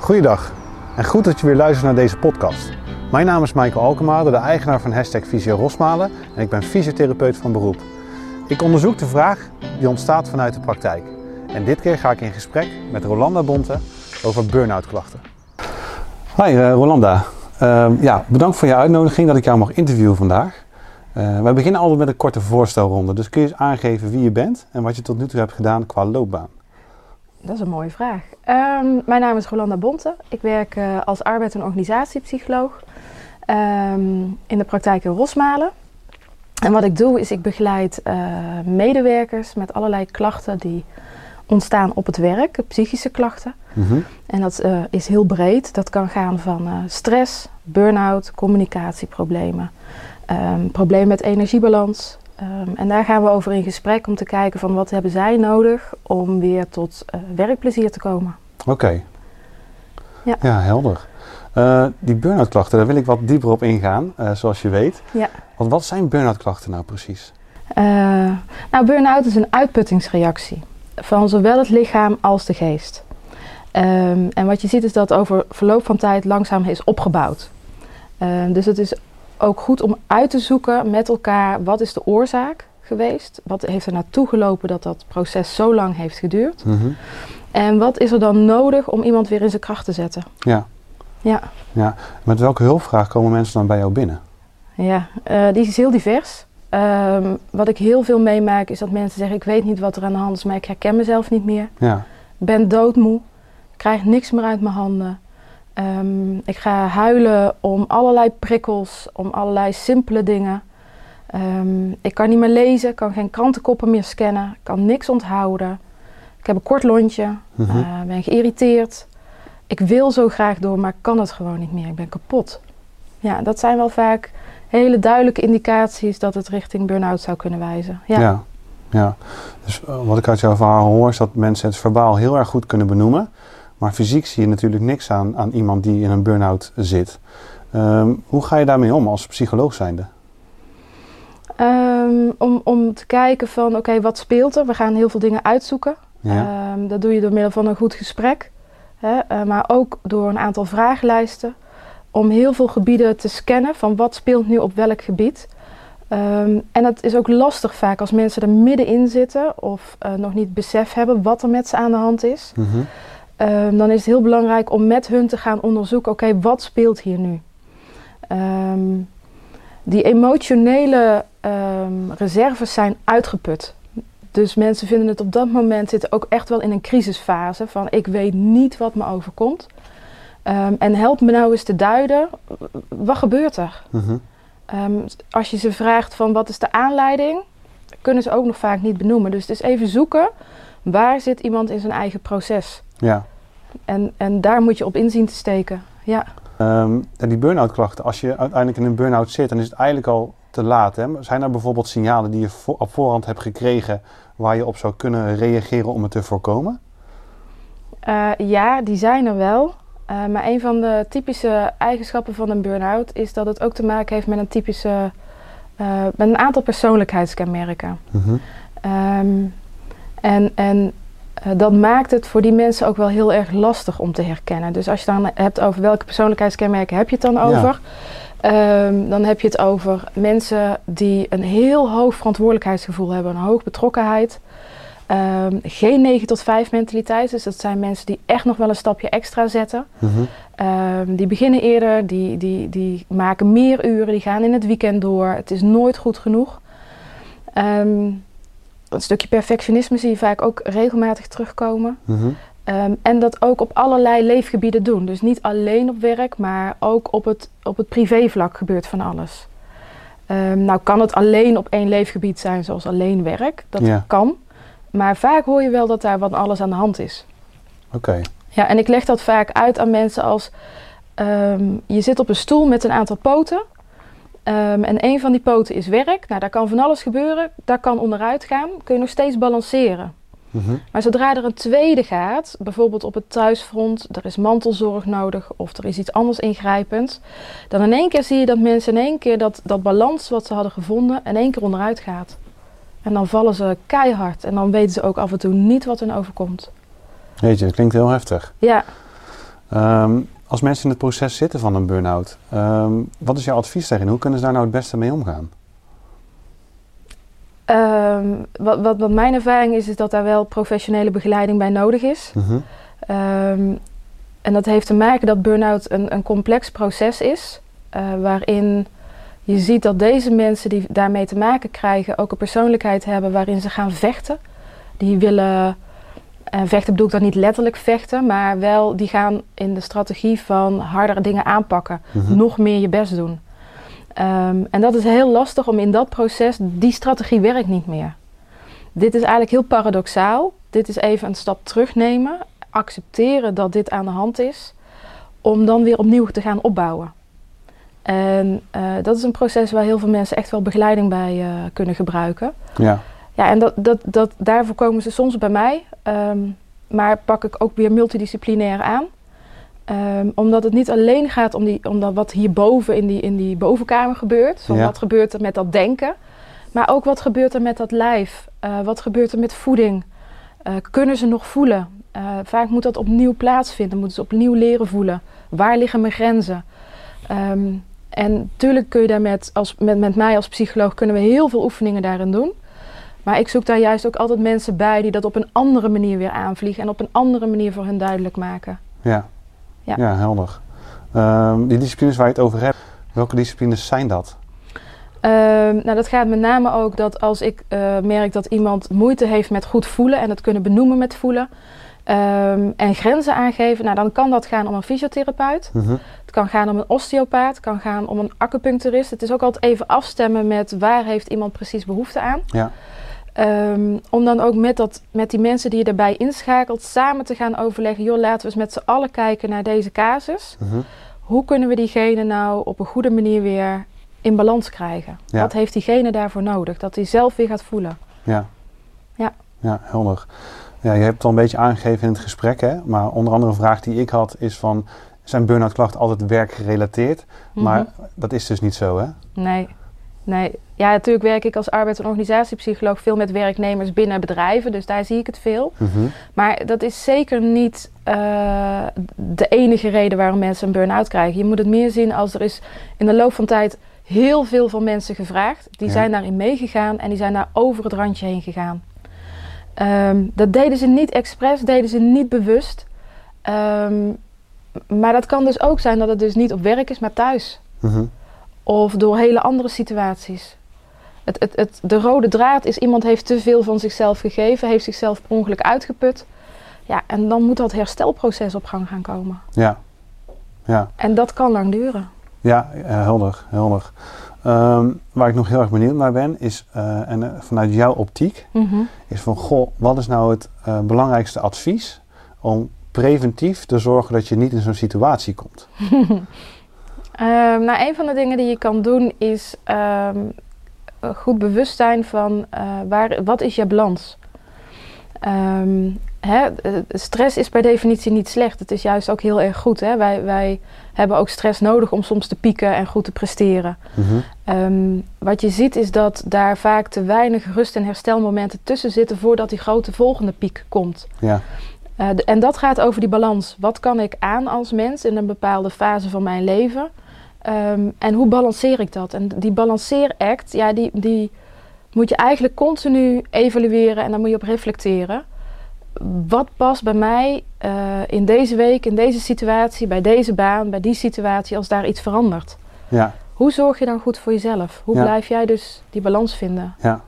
Goeiedag en goed dat je weer luistert naar deze podcast. Mijn naam is Michael Alkemade, de eigenaar van hashtag Fysio Rosmalen en ik ben fysiotherapeut van beroep. Ik onderzoek de vraag die ontstaat vanuit de praktijk. En dit keer ga ik in gesprek met Rolanda Bonte over burn-out klachten. Hi uh, Rolanda, uh, ja, bedankt voor je uitnodiging dat ik jou mag interviewen vandaag. Uh, wij beginnen altijd met een korte voorstelronde, dus kun je eens aangeven wie je bent en wat je tot nu toe hebt gedaan qua loopbaan? Dat is een mooie vraag. Um, mijn naam is Rolanda Bonte. Ik werk uh, als arbeid- en organisatiepsycholoog um, in de praktijk in Rosmalen. En wat ik doe is ik begeleid uh, medewerkers met allerlei klachten die ontstaan op het werk, psychische klachten. Mm -hmm. En dat uh, is heel breed. Dat kan gaan van stress, burn-out, communicatieproblemen, um, problemen met energiebalans, Um, en daar gaan we over in gesprek om te kijken van wat hebben zij nodig om weer tot uh, werkplezier te komen. Oké. Okay. Ja. ja, helder. Uh, die burn-out klachten, daar wil ik wat dieper op ingaan, uh, zoals je weet. Ja. Want wat zijn burn-out klachten nou precies? nou, burn-out is een uitputtingsreactie van zowel het lichaam als de geest. Um, en wat je ziet is dat over verloop van tijd langzaam is opgebouwd. Um, dus het is ook goed om uit te zoeken met elkaar wat is de oorzaak geweest. Wat heeft er naartoe gelopen dat dat proces zo lang heeft geduurd. Mm -hmm. En wat is er dan nodig om iemand weer in zijn kracht te zetten. Ja. Ja. ja. Met welke hulpvraag komen mensen dan bij jou binnen? Ja, uh, die is heel divers. Um, wat ik heel veel meemaak is dat mensen zeggen... ik weet niet wat er aan de hand is, maar ik herken mezelf niet meer. Ja. ben doodmoe, krijg niks meer uit mijn handen... Um, ik ga huilen om allerlei prikkels, om allerlei simpele dingen. Um, ik kan niet meer lezen, kan geen krantenkoppen meer scannen, kan niks onthouden. Ik heb een kort lontje, mm -hmm. uh, ben geïrriteerd. Ik wil zo graag door, maar kan het gewoon niet meer. Ik ben kapot. Ja, dat zijn wel vaak hele duidelijke indicaties dat het richting burn-out zou kunnen wijzen. Ja. ja, ja. Dus uh, wat ik uit jouw verhaal hoor is dat mensen het verbaal heel erg goed kunnen benoemen. Maar fysiek zie je natuurlijk niks aan, aan iemand die in een burn-out zit. Um, hoe ga je daarmee om als psycholoog zijnde? Um, om, om te kijken van, oké, okay, wat speelt er? We gaan heel veel dingen uitzoeken. Ja. Um, dat doe je door middel van een goed gesprek. Hè? Uh, maar ook door een aantal vragenlijsten. Om heel veel gebieden te scannen van wat speelt nu op welk gebied. Um, en het is ook lastig vaak als mensen er middenin zitten of uh, nog niet besef hebben wat er met ze aan de hand is. Mm -hmm. Um, dan is het heel belangrijk om met hun te gaan onderzoeken: oké, okay, wat speelt hier nu? Um, die emotionele um, reserves zijn uitgeput. Dus mensen vinden het op dat moment zitten ook echt wel in een crisisfase van ik weet niet wat me overkomt. en help me nou eens te duiden, wat gebeurt er? Uh -huh. als je ze vraagt van wat is de aanleiding, kunnen ze ook nog vaak niet benoemen. Dus het is even zoeken, waar zit iemand in zijn eigen proces? Ja. En, en daar moet je op inzien te steken. Ja. Um, en die burn-out klachten, als je uiteindelijk in een burn-out zit, dan is het eigenlijk al te laat. Hè? Zijn er bijvoorbeeld signalen die je voor, op voorhand hebt gekregen waar je op zou kunnen reageren om het te voorkomen? Uh, ja, die zijn er wel. Uh, maar een van de typische eigenschappen van een burn-out is dat het ook te maken heeft met een typische, uh, met een aantal persoonlijkheidskenmerken. Mm -hmm. um, en, en uh, dat maakt het voor die mensen ook wel heel erg lastig om te herkennen. Dus als je dan hebt over welke persoonlijkheidskenmerken heb je het dan over? Ja. Um, dan heb je het over mensen die een heel hoog verantwoordelijkheidsgevoel hebben, een hoog betrokkenheid. Um, geen 9 tot 5 mentaliteit. Dus dat zijn mensen die echt nog wel een stapje extra zetten. Mm -hmm. um, die beginnen eerder, die, die, die maken meer uren, die gaan in het weekend door. Het is nooit goed genoeg. Um, een stukje perfectionisme zie je vaak ook regelmatig terugkomen. Mm -hmm. um, en dat ook op allerlei leefgebieden doen. Dus niet alleen op werk, maar ook op het, op het privévlak gebeurt van alles. Um, nou kan het alleen op één leefgebied zijn, zoals alleen werk. Dat ja. kan. Maar vaak hoor je wel dat daar wat alles aan de hand is. Oké. Okay. Ja, en ik leg dat vaak uit aan mensen als... Um, je zit op een stoel met een aantal poten... Um, en een van die poten is werk. Nou, daar kan van alles gebeuren. Daar kan onderuit gaan. Kun je nog steeds balanceren. Mm -hmm. Maar zodra er een tweede gaat, bijvoorbeeld op het thuisfront, er is mantelzorg nodig of er is iets anders ingrijpends, dan in één keer zie je dat mensen in één keer dat, dat balans wat ze hadden gevonden, in één keer onderuit gaat. En dan vallen ze keihard en dan weten ze ook af en toe niet wat hun overkomt. Weet je, dat klinkt heel heftig. Ja. Ehm, als mensen in het proces zitten van een burn-out, ehm, wat is jouw advies daarin? Hoe kunnen ze daar nou het beste mee omgaan? Ehm, wat, wat, wat, mijn ervaring is, is dat daar wel professionele begeleiding bij nodig is. Mhm. Ehm, en dat heeft te maken dat burn-out een, een complex proces is, eh, waarin je ziet dat deze mensen die daarmee te maken krijgen ook een persoonlijkheid hebben waarin ze gaan vechten. Die willen, uh, vechten bedoel ik dan niet letterlijk vechten, maar wel die gaan in de strategie van hardere dingen aanpakken, Mhm. nog meer je best doen. Ehm, en dat is heel lastig om in dat proces, die strategie werkt niet meer. Dit is eigenlijk heel paradoxaal. Dit is even een stap terugnemen, accepteren dat dit aan de hand is, om dan weer opnieuw te gaan opbouwen. En eh, dat is een proces waar heel veel mensen echt wel begeleiding bij eh, kunnen gebruiken. Ja, Ja, en dat, dat, dat, daarvoor komen ze soms bij mij, ehm, maar pak ik ook weer multidisciplinair aan. Ehm, omdat het niet alleen gaat om, die, om dat wat hierboven in die, in die bovenkamer gebeurt. Van Ja. wat gebeurt er met dat denken. Maar ook wat gebeurt er met dat lijf. Eh, wat gebeurt er met voeding. Eh, kunnen ze nog voelen? Eh, vaak moet dat opnieuw plaatsvinden. Moeten ze opnieuw leren voelen. Waar liggen mijn grenzen? Ehm, en natuurlijk kun je daar met, als, met, met mij als psycholoog kunnen we heel veel oefeningen daarin doen. Maar ik zoek daar juist ook altijd mensen bij die dat op een andere manier weer aanvliegen. En op een andere manier voor hun duidelijk maken. ja. Ja. ja helder. Ehm, die disciplines waar je het over hebt, welke disciplines zijn dat? Ehm, nou, dat gaat met name ook dat als ik eh, merk dat iemand moeite heeft met goed voelen en het kunnen benoemen met voelen ehm, en grenzen aangeven, nou, dan kan dat gaan om een fysiotherapeut. Mhm. Het kan gaan om een osteopaat, het kan gaan om een acupuncturist. Het is ook altijd even afstemmen met waar heeft iemand precies behoefte aan. Ja. Ehm, om dan ook met, dat, met die mensen die je daarbij inschakelt samen te gaan overleggen. Joh, laten we eens met z'n allen kijken naar deze casus. Mhm. Hoe kunnen we diegene nou op een goede manier weer in balans krijgen? Ja. Wat heeft diegene daarvoor nodig? Dat hij zelf weer gaat voelen. Ja. Ja. Ja, helder. Ja, je hebt het al een beetje aangegeven in het gesprek, hè? maar onder andere een vraag die ik had is van, zijn burn-out klachten altijd werkgerelateerd? Maar Mhm. dat is dus niet zo, hè? Nee. Nee. Ja, natuurlijk werk ik als arbeids- en organisatiepsycholoog veel met werknemers binnen bedrijven. Dus daar zie ik het veel. Mhm. Maar dat is zeker niet eh, de enige reden waarom mensen een burn-out krijgen. Je moet het meer zien als er is in de loop van tijd heel veel van mensen gevraagd. Die Ja. zijn daarin meegegaan en die zijn daar over het randje heen gegaan. Ehm, dat deden ze niet expres, deden ze niet bewust. Ehm, maar dat kan dus ook zijn dat het dus niet op werk is, maar thuis. Mhm. Of door hele andere situaties. Het, het, het, de rode draad is iemand heeft te veel van zichzelf gegeven, heeft zichzelf per ongeluk uitgeput. Ja, en dan moet dat herstelproces op gang gaan komen. Ja. Ja. En dat kan lang duren. Ja, eh, helder, helder. Ehm, waar ik nog heel erg benieuwd naar ben, is, eh, en eh, vanuit jouw optiek, is van, goh, wat is nou het belangrijkste advies om preventief te zorgen dat je niet in zo'n situatie komt? Ehm, nou, een van de dingen die je kan doen is ehm, goed bewust zijn van eh, waar, wat is je balans. Ehm, hè, eh, stress is per definitie niet slecht. Het is juist ook heel erg goed. Hè? Wij, wij hebben ook stress nodig om soms te pieken en goed te presteren. Mhm. Wat je ziet is dat daar vaak te weinig rust- en herstelmomenten tussen zitten voordat die grote volgende piek komt. Ja, Eh, en dat gaat over die balans. Wat kan ik aan als mens in een bepaalde fase van mijn leven? Ehm, en hoe balanceer ik dat? En die balanceeract, ja, die, die moet je eigenlijk continu evalueren en daar moet je op reflecteren. Wat past bij mij eh, in deze week, in deze situatie, bij deze baan, bij die situatie als daar iets verandert? ja, Hoe zorg je dan goed voor jezelf? Hoe Ja. blijf jij dus die balans vinden? ja,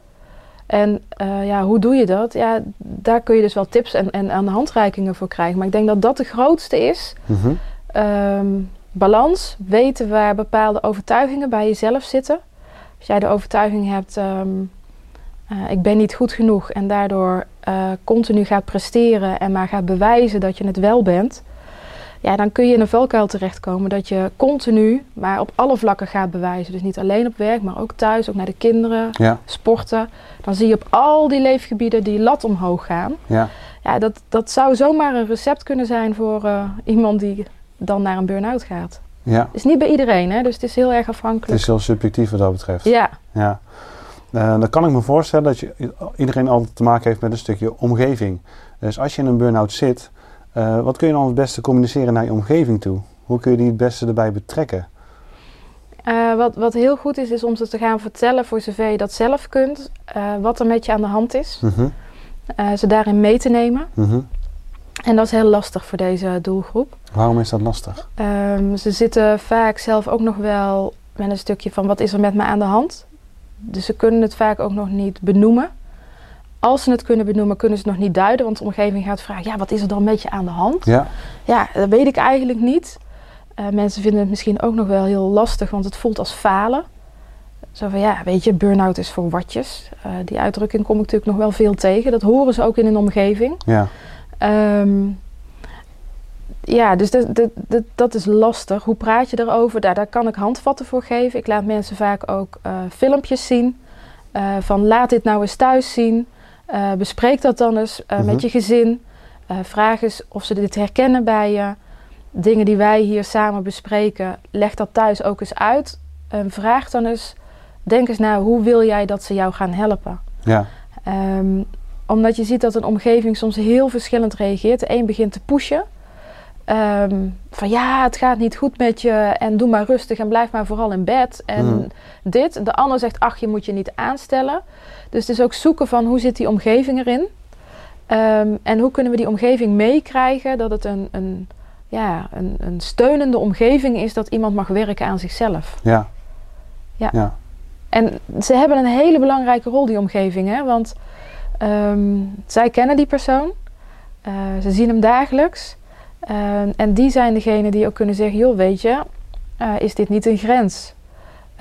En eh, ja, hoe doe je dat? Ja, daar kun je dus wel tips en, en aan de handreikingen voor krijgen. Maar ik denk dat dat de grootste is. Ehm, balans, weten waar bepaalde overtuigingen bij jezelf zitten. Als jij de overtuiging hebt, ehm, eh, ik ben niet goed genoeg en daardoor eh, continu gaat presteren en maar gaat bewijzen dat je het wel bent. Ja, dan kun je in een valkuil terechtkomen dat je continu, maar op alle vlakken gaat bewijzen. Dus niet alleen op werk, maar ook thuis, ook naar de kinderen, ja, sporten. Dan zie je op al die leefgebieden die lat omhoog gaan. ja, Ja, dat, dat zou zomaar een recept kunnen zijn voor eh, iemand die dan naar een burn-out gaat. ja. Het is niet bij iedereen, hè? dus het is heel erg Het afhankelijk. is heel subjectief wat dat betreft. Ja, Ja. Eh, dan kan ik me voorstellen dat je, iedereen altijd te maken heeft met een stukje omgeving. Dus als je in een burn-out zit, Uh, wat kun je dan het beste communiceren naar je omgeving toe? Hoe kun je die het beste erbij betrekken? Uh, wat, wat heel goed is, is om ze te gaan vertellen, voor zover je dat zelf kunt, wat er met je aan de hand is. Mm ze daarin mee te nemen. Mm En dat is heel lastig voor deze doelgroep. Waarom is dat lastig? Um, ze zitten vaak zelf ook nog wel met een stukje van wat is er met me aan de hand. Dus ze kunnen het vaak ook nog niet benoemen. Als ze het kunnen benoemen, kunnen ze het nog niet duiden. Want de omgeving gaat vragen, ja, wat is er dan met je aan de hand? Ja, ja dat weet ik eigenlijk niet. Uh, mensen vinden het misschien ook nog wel heel lastig, want het voelt als falen. Zo van, ja, weet je, burn-out is voor watjes. Uh, die uitdrukking kom ik natuurlijk nog wel veel tegen. Dat horen ze ook in een omgeving. Ja. Um, ja, dus dat, dat, dat, dat, is lastig. Hoe praat je erover? Daar, daar kan ik handvatten voor geven. Ik laat mensen vaak ook uh, filmpjes zien. Uh, van laat dit nou eens thuis zien. Uh, bespreek dat dan eens met je gezin. vraag eens of ze dit herkennen bij je. Dingen die wij hier samen bespreken, leg dat thuis ook eens uit. vraag dan eens, denk eens nou, hoe wil jij dat ze jou gaan helpen? Ja. Um, omdat je ziet dat een omgeving soms heel verschillend reageert. De een begint te pushen. Um, van ja, het gaat niet goed met je en doe maar rustig en blijf maar vooral in bed. En mm. dit. De ander zegt, ach, je moet je niet aanstellen. Dus het is ook zoeken van hoe zit die omgeving erin. Um, en hoe kunnen we die omgeving meekrijgen dat het een, een, ja, een, een steunende omgeving is dat iemand mag werken aan zichzelf. Ja. Ja. ja. En ze hebben een hele belangrijke rol, die omgeving. Hè? Want um, zij kennen die persoon. Uh, ze zien hem dagelijks. Uh, en die zijn degene die ook kunnen zeggen: joh, weet je, uh, is dit niet een grens?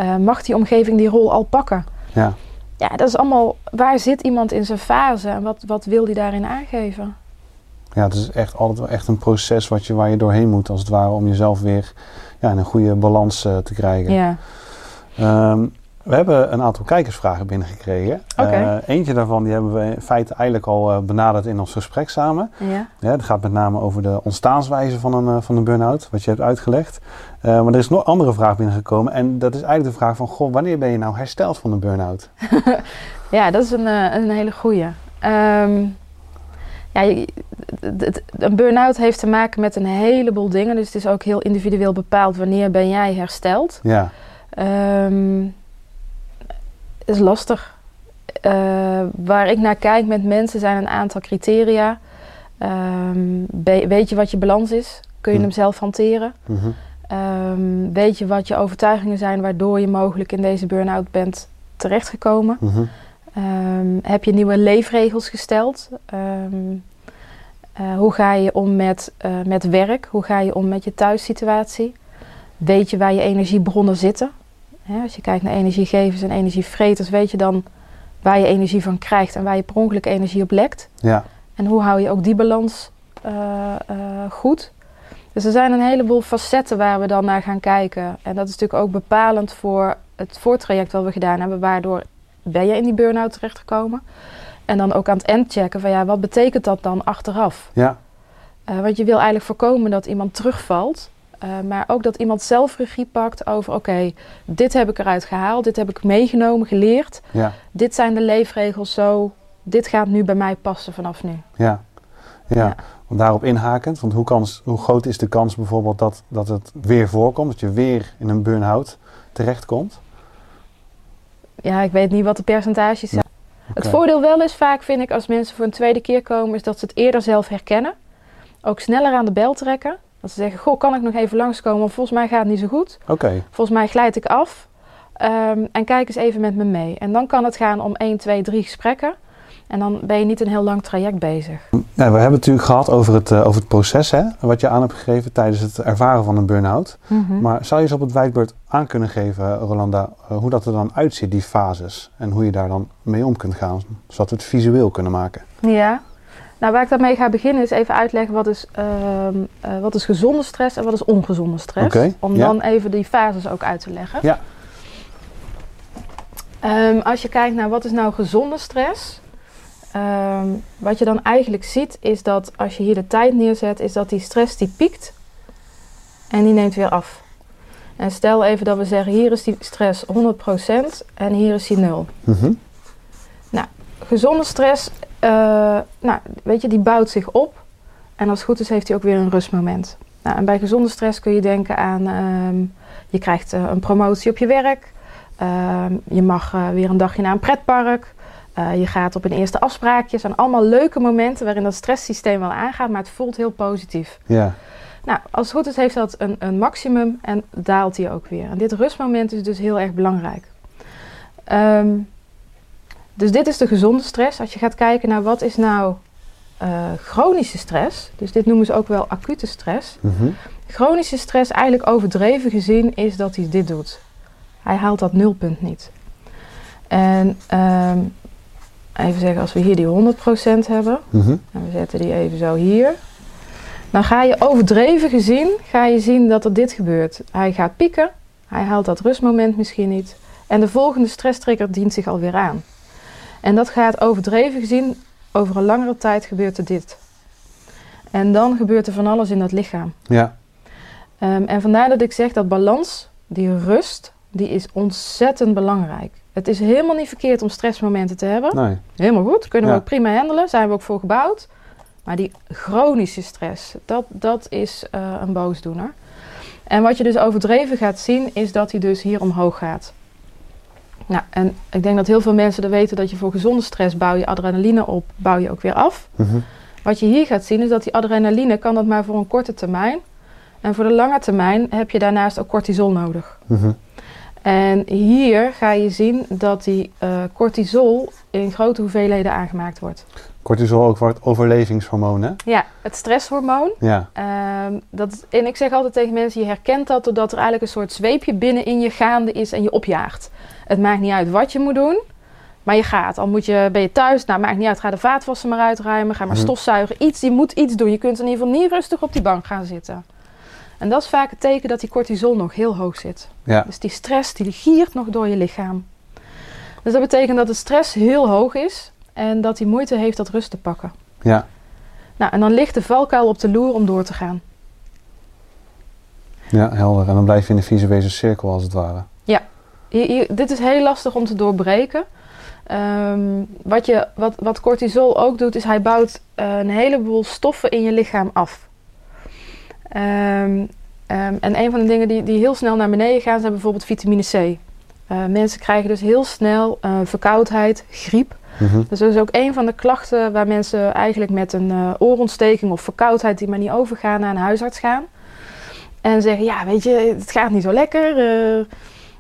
Uh, mag die omgeving die rol al pakken? Ja. Ja, dat is allemaal. Waar zit iemand in zijn fase en wat, wat wil die daarin aangeven? Ja, het is echt altijd wel echt een proces wat je, waar je doorheen moet, als het ware, om jezelf weer ja, in een goede balans te krijgen. Ja. Um, we hebben een aantal kijkersvragen binnengekregen. Okay. Uh, eentje daarvan die hebben we in feite eigenlijk al uh, benaderd in ons gesprek samen. Ja. Ja, dat gaat met name over de ontstaanswijze van een, uh, van een burn-out, wat je hebt uitgelegd. maar er is nog een andere vraag binnengekomen en dat is eigenlijk de vraag van... Goh, wanneer ben je nou hersteld van een burn-out? ja, dat is een, een hele goeie. Um, ja, een burn-out heeft te maken met een heleboel dingen. Dus het is ook heel individueel bepaald wanneer ben jij hersteld. Ja. Um, is lastig. Uh, waar ik naar kijk met mensen zijn een aantal criteria. Um, weet je wat je balans is? Kun je mm. hem zelf hanteren? Mm -hmm. um, weet je wat je overtuigingen zijn waardoor je mogelijk in deze burn-out bent terechtgekomen? Mm -hmm. um, heb je nieuwe leefregels gesteld? Uh, hoe ga je om met, uh, met werk? Hoe ga je om met je thuissituatie? Weet je waar je energiebronnen zitten? Hè, als je kijkt naar energiegevers en energievreters, weet je dan waar je energie van krijgt en waar je per ongeluk energie op lekt. Ja. En hoe hou je ook die balans uh, uh, goed? Dus er zijn een heleboel facetten waar we dan naar gaan kijken. En dat is natuurlijk ook bepalend voor het voortraject wat we gedaan hebben. Waardoor ben je in die burn-out terechtgekomen? En dan ook aan het end checken van ja, wat betekent dat dan achteraf? Ja. Uh, want je wil eigenlijk voorkomen dat iemand terugvalt. Uh, maar ook dat iemand zelf regie pakt over: oké, okay, dit heb ik eruit gehaald, dit heb ik meegenomen, geleerd. Ja. Dit zijn de leefregels zo, dit gaat nu bij mij passen vanaf nu. Ja, ja. ja. Om daarop inhakend, want hoe, kans, hoe groot is de kans bijvoorbeeld dat, dat het weer voorkomt, dat je weer in een burn-out terechtkomt? Ja, ik weet niet wat de percentages zijn. Okay. Het voordeel wel is vaak, vind ik, als mensen voor een tweede keer komen, is dat ze het eerder zelf herkennen. Ook sneller aan de bel trekken. Dat ze zeggen, goh, kan ik nog even langskomen? Want volgens mij gaat het niet zo goed. Oké. Okay. Volgens mij glijd ik af. Um, en kijk eens even met me mee. En dan kan het gaan om 1, 2, 3 gesprekken. En dan ben je niet een heel lang traject bezig. We hebben het natuurlijk gehad over het, uh, over het proces hè, wat je aan hebt gegeven tijdens het ervaren van een burn-out. Mm -hmm. Maar zou je eens op het whiteboard aan kunnen geven, Rolanda, uh, hoe dat er dan uitziet, die fases? En hoe je daar dan mee om kunt gaan, zodat we het visueel kunnen maken? Ja, nou, waar ik daarmee ga beginnen is even uitleggen wat is, uh, wat is gezonde stress en wat is ongezonde stress. Okay, om ja. dan even die fases ook uit te leggen. Ja. Um, als je kijkt naar wat is nou gezonde stress. Um, wat je dan eigenlijk ziet is dat als je hier de tijd neerzet, is dat die stress die piekt en die neemt weer af. En stel even dat we zeggen, hier is die stress 100% en hier is die 0. Mm -hmm. Nou, gezonde stress uh, nou, weet je, die bouwt zich op. En als het goed is, heeft hij ook weer een rustmoment. Nou, en bij gezonde stress kun je denken aan... ehm, je krijgt eh, een promotie op je werk. Ehm, je mag eh, weer een dagje naar een pretpark. Eh, je gaat op een eerste afspraakje. Het zijn allemaal leuke momenten waarin dat stresssysteem wel aangaat, maar het voelt heel positief. Ja. Nou, als het goed is, heeft dat een, een maximum en daalt hij ook weer. En dit rustmoment is dus heel erg belangrijk. Ehm, dus dit is de gezonde stress. Als je gaat kijken naar wat is nou eh, chronische stress, dus dit noemen ze ook wel acute stress. Mhm. Chronische stress, eigenlijk overdreven gezien, is dat hij dit doet. Hij haalt dat nulpunt niet. En ehm, even zeggen, als we hier die 100% hebben, Mhm. en we zetten die even zo hier. Dan ga je overdreven gezien, ga je zien dat er dit gebeurt. Hij gaat pieken, hij haalt dat rustmoment misschien niet. En de volgende stresstrigger dient zich alweer aan. En dat gaat overdreven gezien, over een langere tijd gebeurt er dit. En dan gebeurt er van alles in dat lichaam. Ja. Ehm, en vandaar dat ik zeg dat balans, die rust, die is ontzettend belangrijk. Het is helemaal niet verkeerd om stressmomenten te hebben. Nee. Helemaal goed, kunnen we ook prima handelen, zijn we ook voor gebouwd. Maar die chronische stress, dat, dat is eh, een boosdoener. En wat je dus overdreven gaat zien, is dat hij dus hier omhoog gaat. Nou, en ik denk dat heel veel mensen er weten dat je voor gezonde stress bouw je adrenaline op, bouw je ook weer af. Mhm. Wat je hier gaat zien is dat die adrenaline kan dat maar voor een korte termijn. En voor de lange termijn heb je daarnaast ook cortisol nodig. Mhm. En hier ga je zien dat die eh, cortisol in grote hoeveelheden aangemaakt wordt. Cortisol ook wordt overlevingshormoon, hè? Ja, het stresshormoon. Ja. ehm, dat, en ik zeg altijd tegen mensen, je herkent dat doordat er eigenlijk een soort zweepje binnenin je gaande is en je opjaagt. Het maakt niet uit wat je moet doen, maar je gaat. Al moet je, ben je thuis, nou maakt niet uit, ga de vaatwasser maar uitruimen, ga maar Mhm. stofzuigen. Iets, je moet iets doen. Je kunt in ieder geval niet rustig op die bank gaan zitten. En dat is vaak het teken dat die cortisol nog heel hoog zit. Ja. Dus die stress die giert nog door je lichaam. Dus dat betekent dat de stress heel hoog is en dat hij moeite heeft dat rust te pakken. Ja. Nou, en dan ligt de valkuil op de loer om door te gaan. Ja, helder. En dan blijf je in de visuele cirkel als het ware. Hier, hier- dit is heel lastig om te doorbreken. Ehm, wat, je, wat, wat cortisol ook doet, is hij bouwt eh, een heleboel stoffen in je lichaam af. Ehm, ehm, en een van de dingen die, die heel snel naar beneden gaan, zijn bijvoorbeeld vitamine C. Eh, mensen krijgen dus heel snel eh, verkoudheid, griep. Mhm. Dus dat is ook een van de klachten waar mensen eigenlijk met een eh, oorontsteking of verkoudheid die maar niet overgaan naar een huisarts gaan. En zeggen, ja weet je, het gaat niet zo lekker. eh.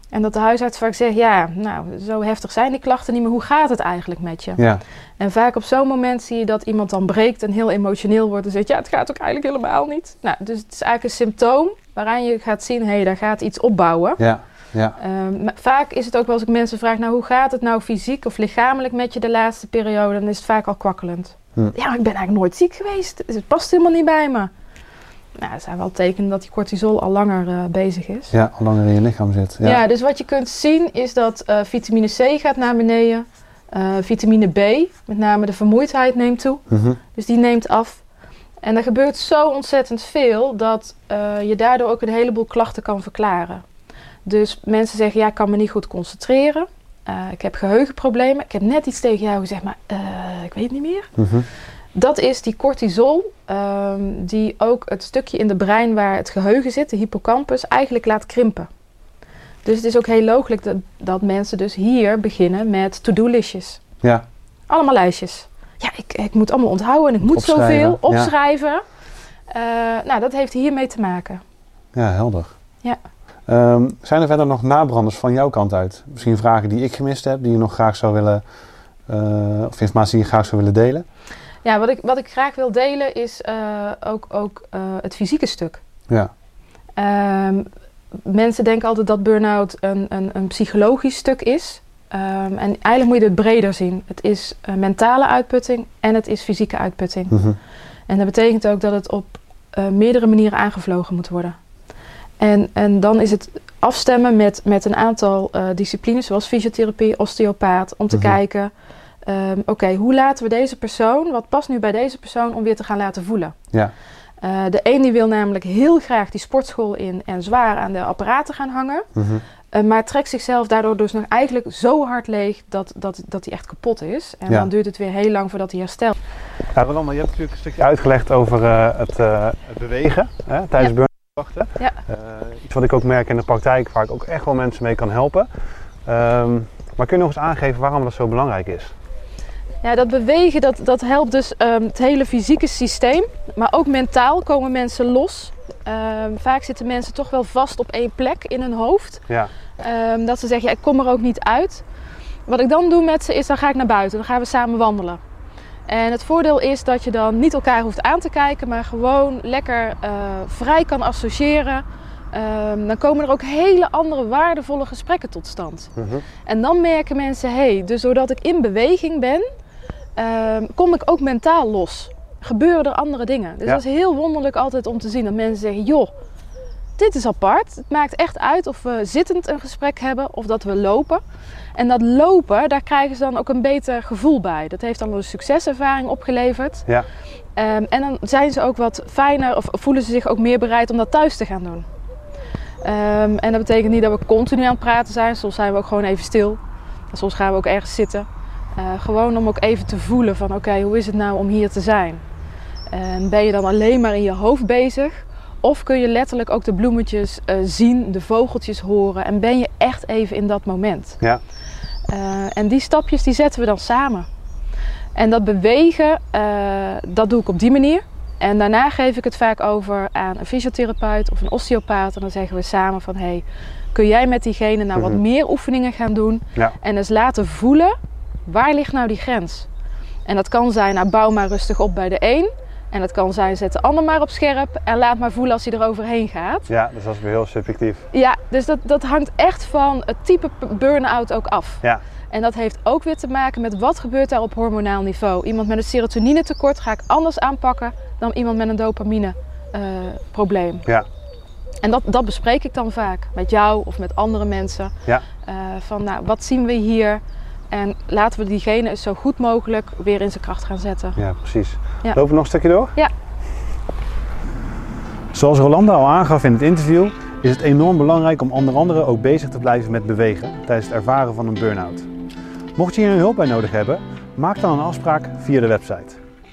en dat de huisarts vaak zegt, ja, nou zo heftig zijn die klachten niet meer. Hoe gaat het eigenlijk met je? Ja. En vaak op zo'n moment zie je dat iemand dan breekt en heel emotioneel wordt en zegt, ja het gaat ook eigenlijk helemaal niet. Nou, dus het is eigenlijk een symptoom waaraan je gaat zien, hé, hey, daar gaat iets opbouwen. Ja. Ja. Ehm, maar vaak is het ook wel als ik mensen vraag, nou hoe gaat het nou fysiek of lichamelijk met je de laatste periode, dan is het vaak al kwakkelend. Hm. Ja, maar ik ben eigenlijk nooit ziek geweest. Het past helemaal niet bij me. Nou, dat zijn wel tekenen dat die cortisol al langer eh, bezig is. Ja, al langer in je lichaam zit. Ja. Ja. dus wat je kunt zien is dat eh, vitamine C gaat naar beneden. Eh, vitamine B, met name de vermoeidheid, neemt toe. Mhm. Dus die neemt af. En er gebeurt zo ontzettend veel dat je daardoor ook een heleboel klachten kan verklaren. Dus mensen zeggen, ja, ik kan me niet goed concentreren. Eh, ik heb geheugenproblemen. Ik heb net iets tegen jou gezegd, maar eh, ik weet het niet meer. Mhm. Dat is die cortisol, ehm, die ook het stukje in de brein waar het geheugen zit, de hippocampus, eigenlijk laat krimpen. Dus het is ook heel logisch dat, dat mensen dus hier beginnen met to-do-listjes. Ja. Allemaal lijstjes. Ja, ik, ik moet allemaal onthouden en ik moet Opschrijven, zoveel ja. opschrijven. Eh, nou, dat heeft hiermee te maken. Ja, helder. Ja. Ehm, zijn er verder nog nabranders van jouw kant uit? Misschien vragen die ik gemist heb, die je nog graag zou willen, eh, of informatie die je graag zou willen delen? Ja, wat ik, wat ik graag wil delen is eh, ook, ook eh, het fysieke stuk. Ja. Ehm, mensen denken altijd dat burn-out een, een, een psychologisch stuk is. Ehm, en eigenlijk moet je het breder zien. Het is mentale uitputting en het is fysieke uitputting. Mhm. En dat betekent ook dat het op meerdere manieren aangevlogen moet worden. En, en dan is het afstemmen met, met een aantal eh, disciplines, zoals fysiotherapie, osteopaat, om te Mhm. kijken: ehm, oké, hoe laten we deze persoon, wat past nu bij deze persoon om weer te gaan laten voelen? Ja. Eh, de een die wil namelijk heel graag die sportschool in en zwaar aan de apparaten gaan hangen. Mhm. eh, maar trekt zichzelf daardoor dus nog eigenlijk zo hard leeg dat, dat, dat hij echt kapot is. En Ja. dan duurt het weer heel lang voordat hij herstelt. Ja, Rolanda, je hebt natuurlijk een stukje uitgelegd over uh, het, uh, het, bewegen hè, tijdens ja. Ja. Uh, iets wat ik ook merk in de praktijk, waar ik ook echt wel mensen mee kan helpen. Um, maar kun je nog eens aangeven waarom dat zo belangrijk is? Ja, dat bewegen dat, dat helpt dus um, het hele fysieke systeem. Maar ook mentaal komen mensen los. Um, vaak zitten mensen toch wel vast op één plek in hun hoofd. Ja. Um, dat ze zeggen, ja, ik kom er ook niet uit. Wat ik dan doe met ze is, dan ga ik naar buiten. Dan gaan we samen wandelen. En het voordeel is dat je dan niet elkaar hoeft aan te kijken, maar gewoon lekker uh, vrij kan associëren. Um, dan komen er ook hele andere waardevolle gesprekken tot stand. -hmm. En dan merken mensen, hé, hey, dus doordat ik in beweging ben, um, kom ik ook mentaal los. Gebeuren er andere dingen. Dus Ja. dat is heel wonderlijk altijd om te zien dat mensen zeggen, joh, dit is apart. Het maakt echt uit of we zittend een gesprek hebben of dat we lopen. En dat lopen, daar krijgen ze dan ook een beter gevoel bij. Dat heeft dan een succeservaring opgeleverd. Ja. Um, en dan zijn ze ook wat fijner of voelen ze zich ook meer bereid om dat thuis te gaan doen. Um, en dat betekent niet dat we continu aan het praten zijn. Soms zijn we ook gewoon even stil. En soms gaan we ook ergens zitten. Uh, gewoon om ook even te voelen van oké, okay, hoe is het nou om hier te zijn? En ben je dan alleen maar in je hoofd bezig? Of kun je letterlijk ook de bloemetjes uh, zien, de vogeltjes horen en ben je echt even in dat moment? Ja. Uh, en die stapjes die zetten we dan samen. En dat bewegen, uh, dat doe ik op die manier. En daarna geef ik het vaak over aan een fysiotherapeut of een osteopaat. En dan zeggen we samen van, hey, kun jij met diegene nou wat Mhm. meer oefeningen gaan doen? Ja. En eens laten voelen, waar ligt nou die grens? En dat kan zijn, nou bouw maar rustig op bij de een. En dat kan zijn, zet de ander maar op scherp en laat maar voelen als hij er overheen gaat. ja, dus dat is weer heel subjectief. Ja, dus dat, dat hangt echt van het type burn-out ook af. Ja. En dat heeft ook weer te maken met wat gebeurt daar op hormonaal niveau. Iemand met een serotonine tekort ga ik anders aanpakken dan iemand met een dopamine uh, probleem. Ja. En dat, dat bespreek ik dan vaak met jou of met andere mensen. Ja. Uh, van nou, wat zien we hier? En laten we diegene zo goed mogelijk weer in zijn kracht gaan zetten. Ja, precies. Ja. Lopen we nog een stukje door? Ja. Zoals Rolanda al aangaf in het interview, is het enorm belangrijk om onder andere ook bezig te blijven met bewegen tijdens het ervaren van een burn-out. Mocht je hier hulp bij nodig hebben, maak dan een afspraak via de website.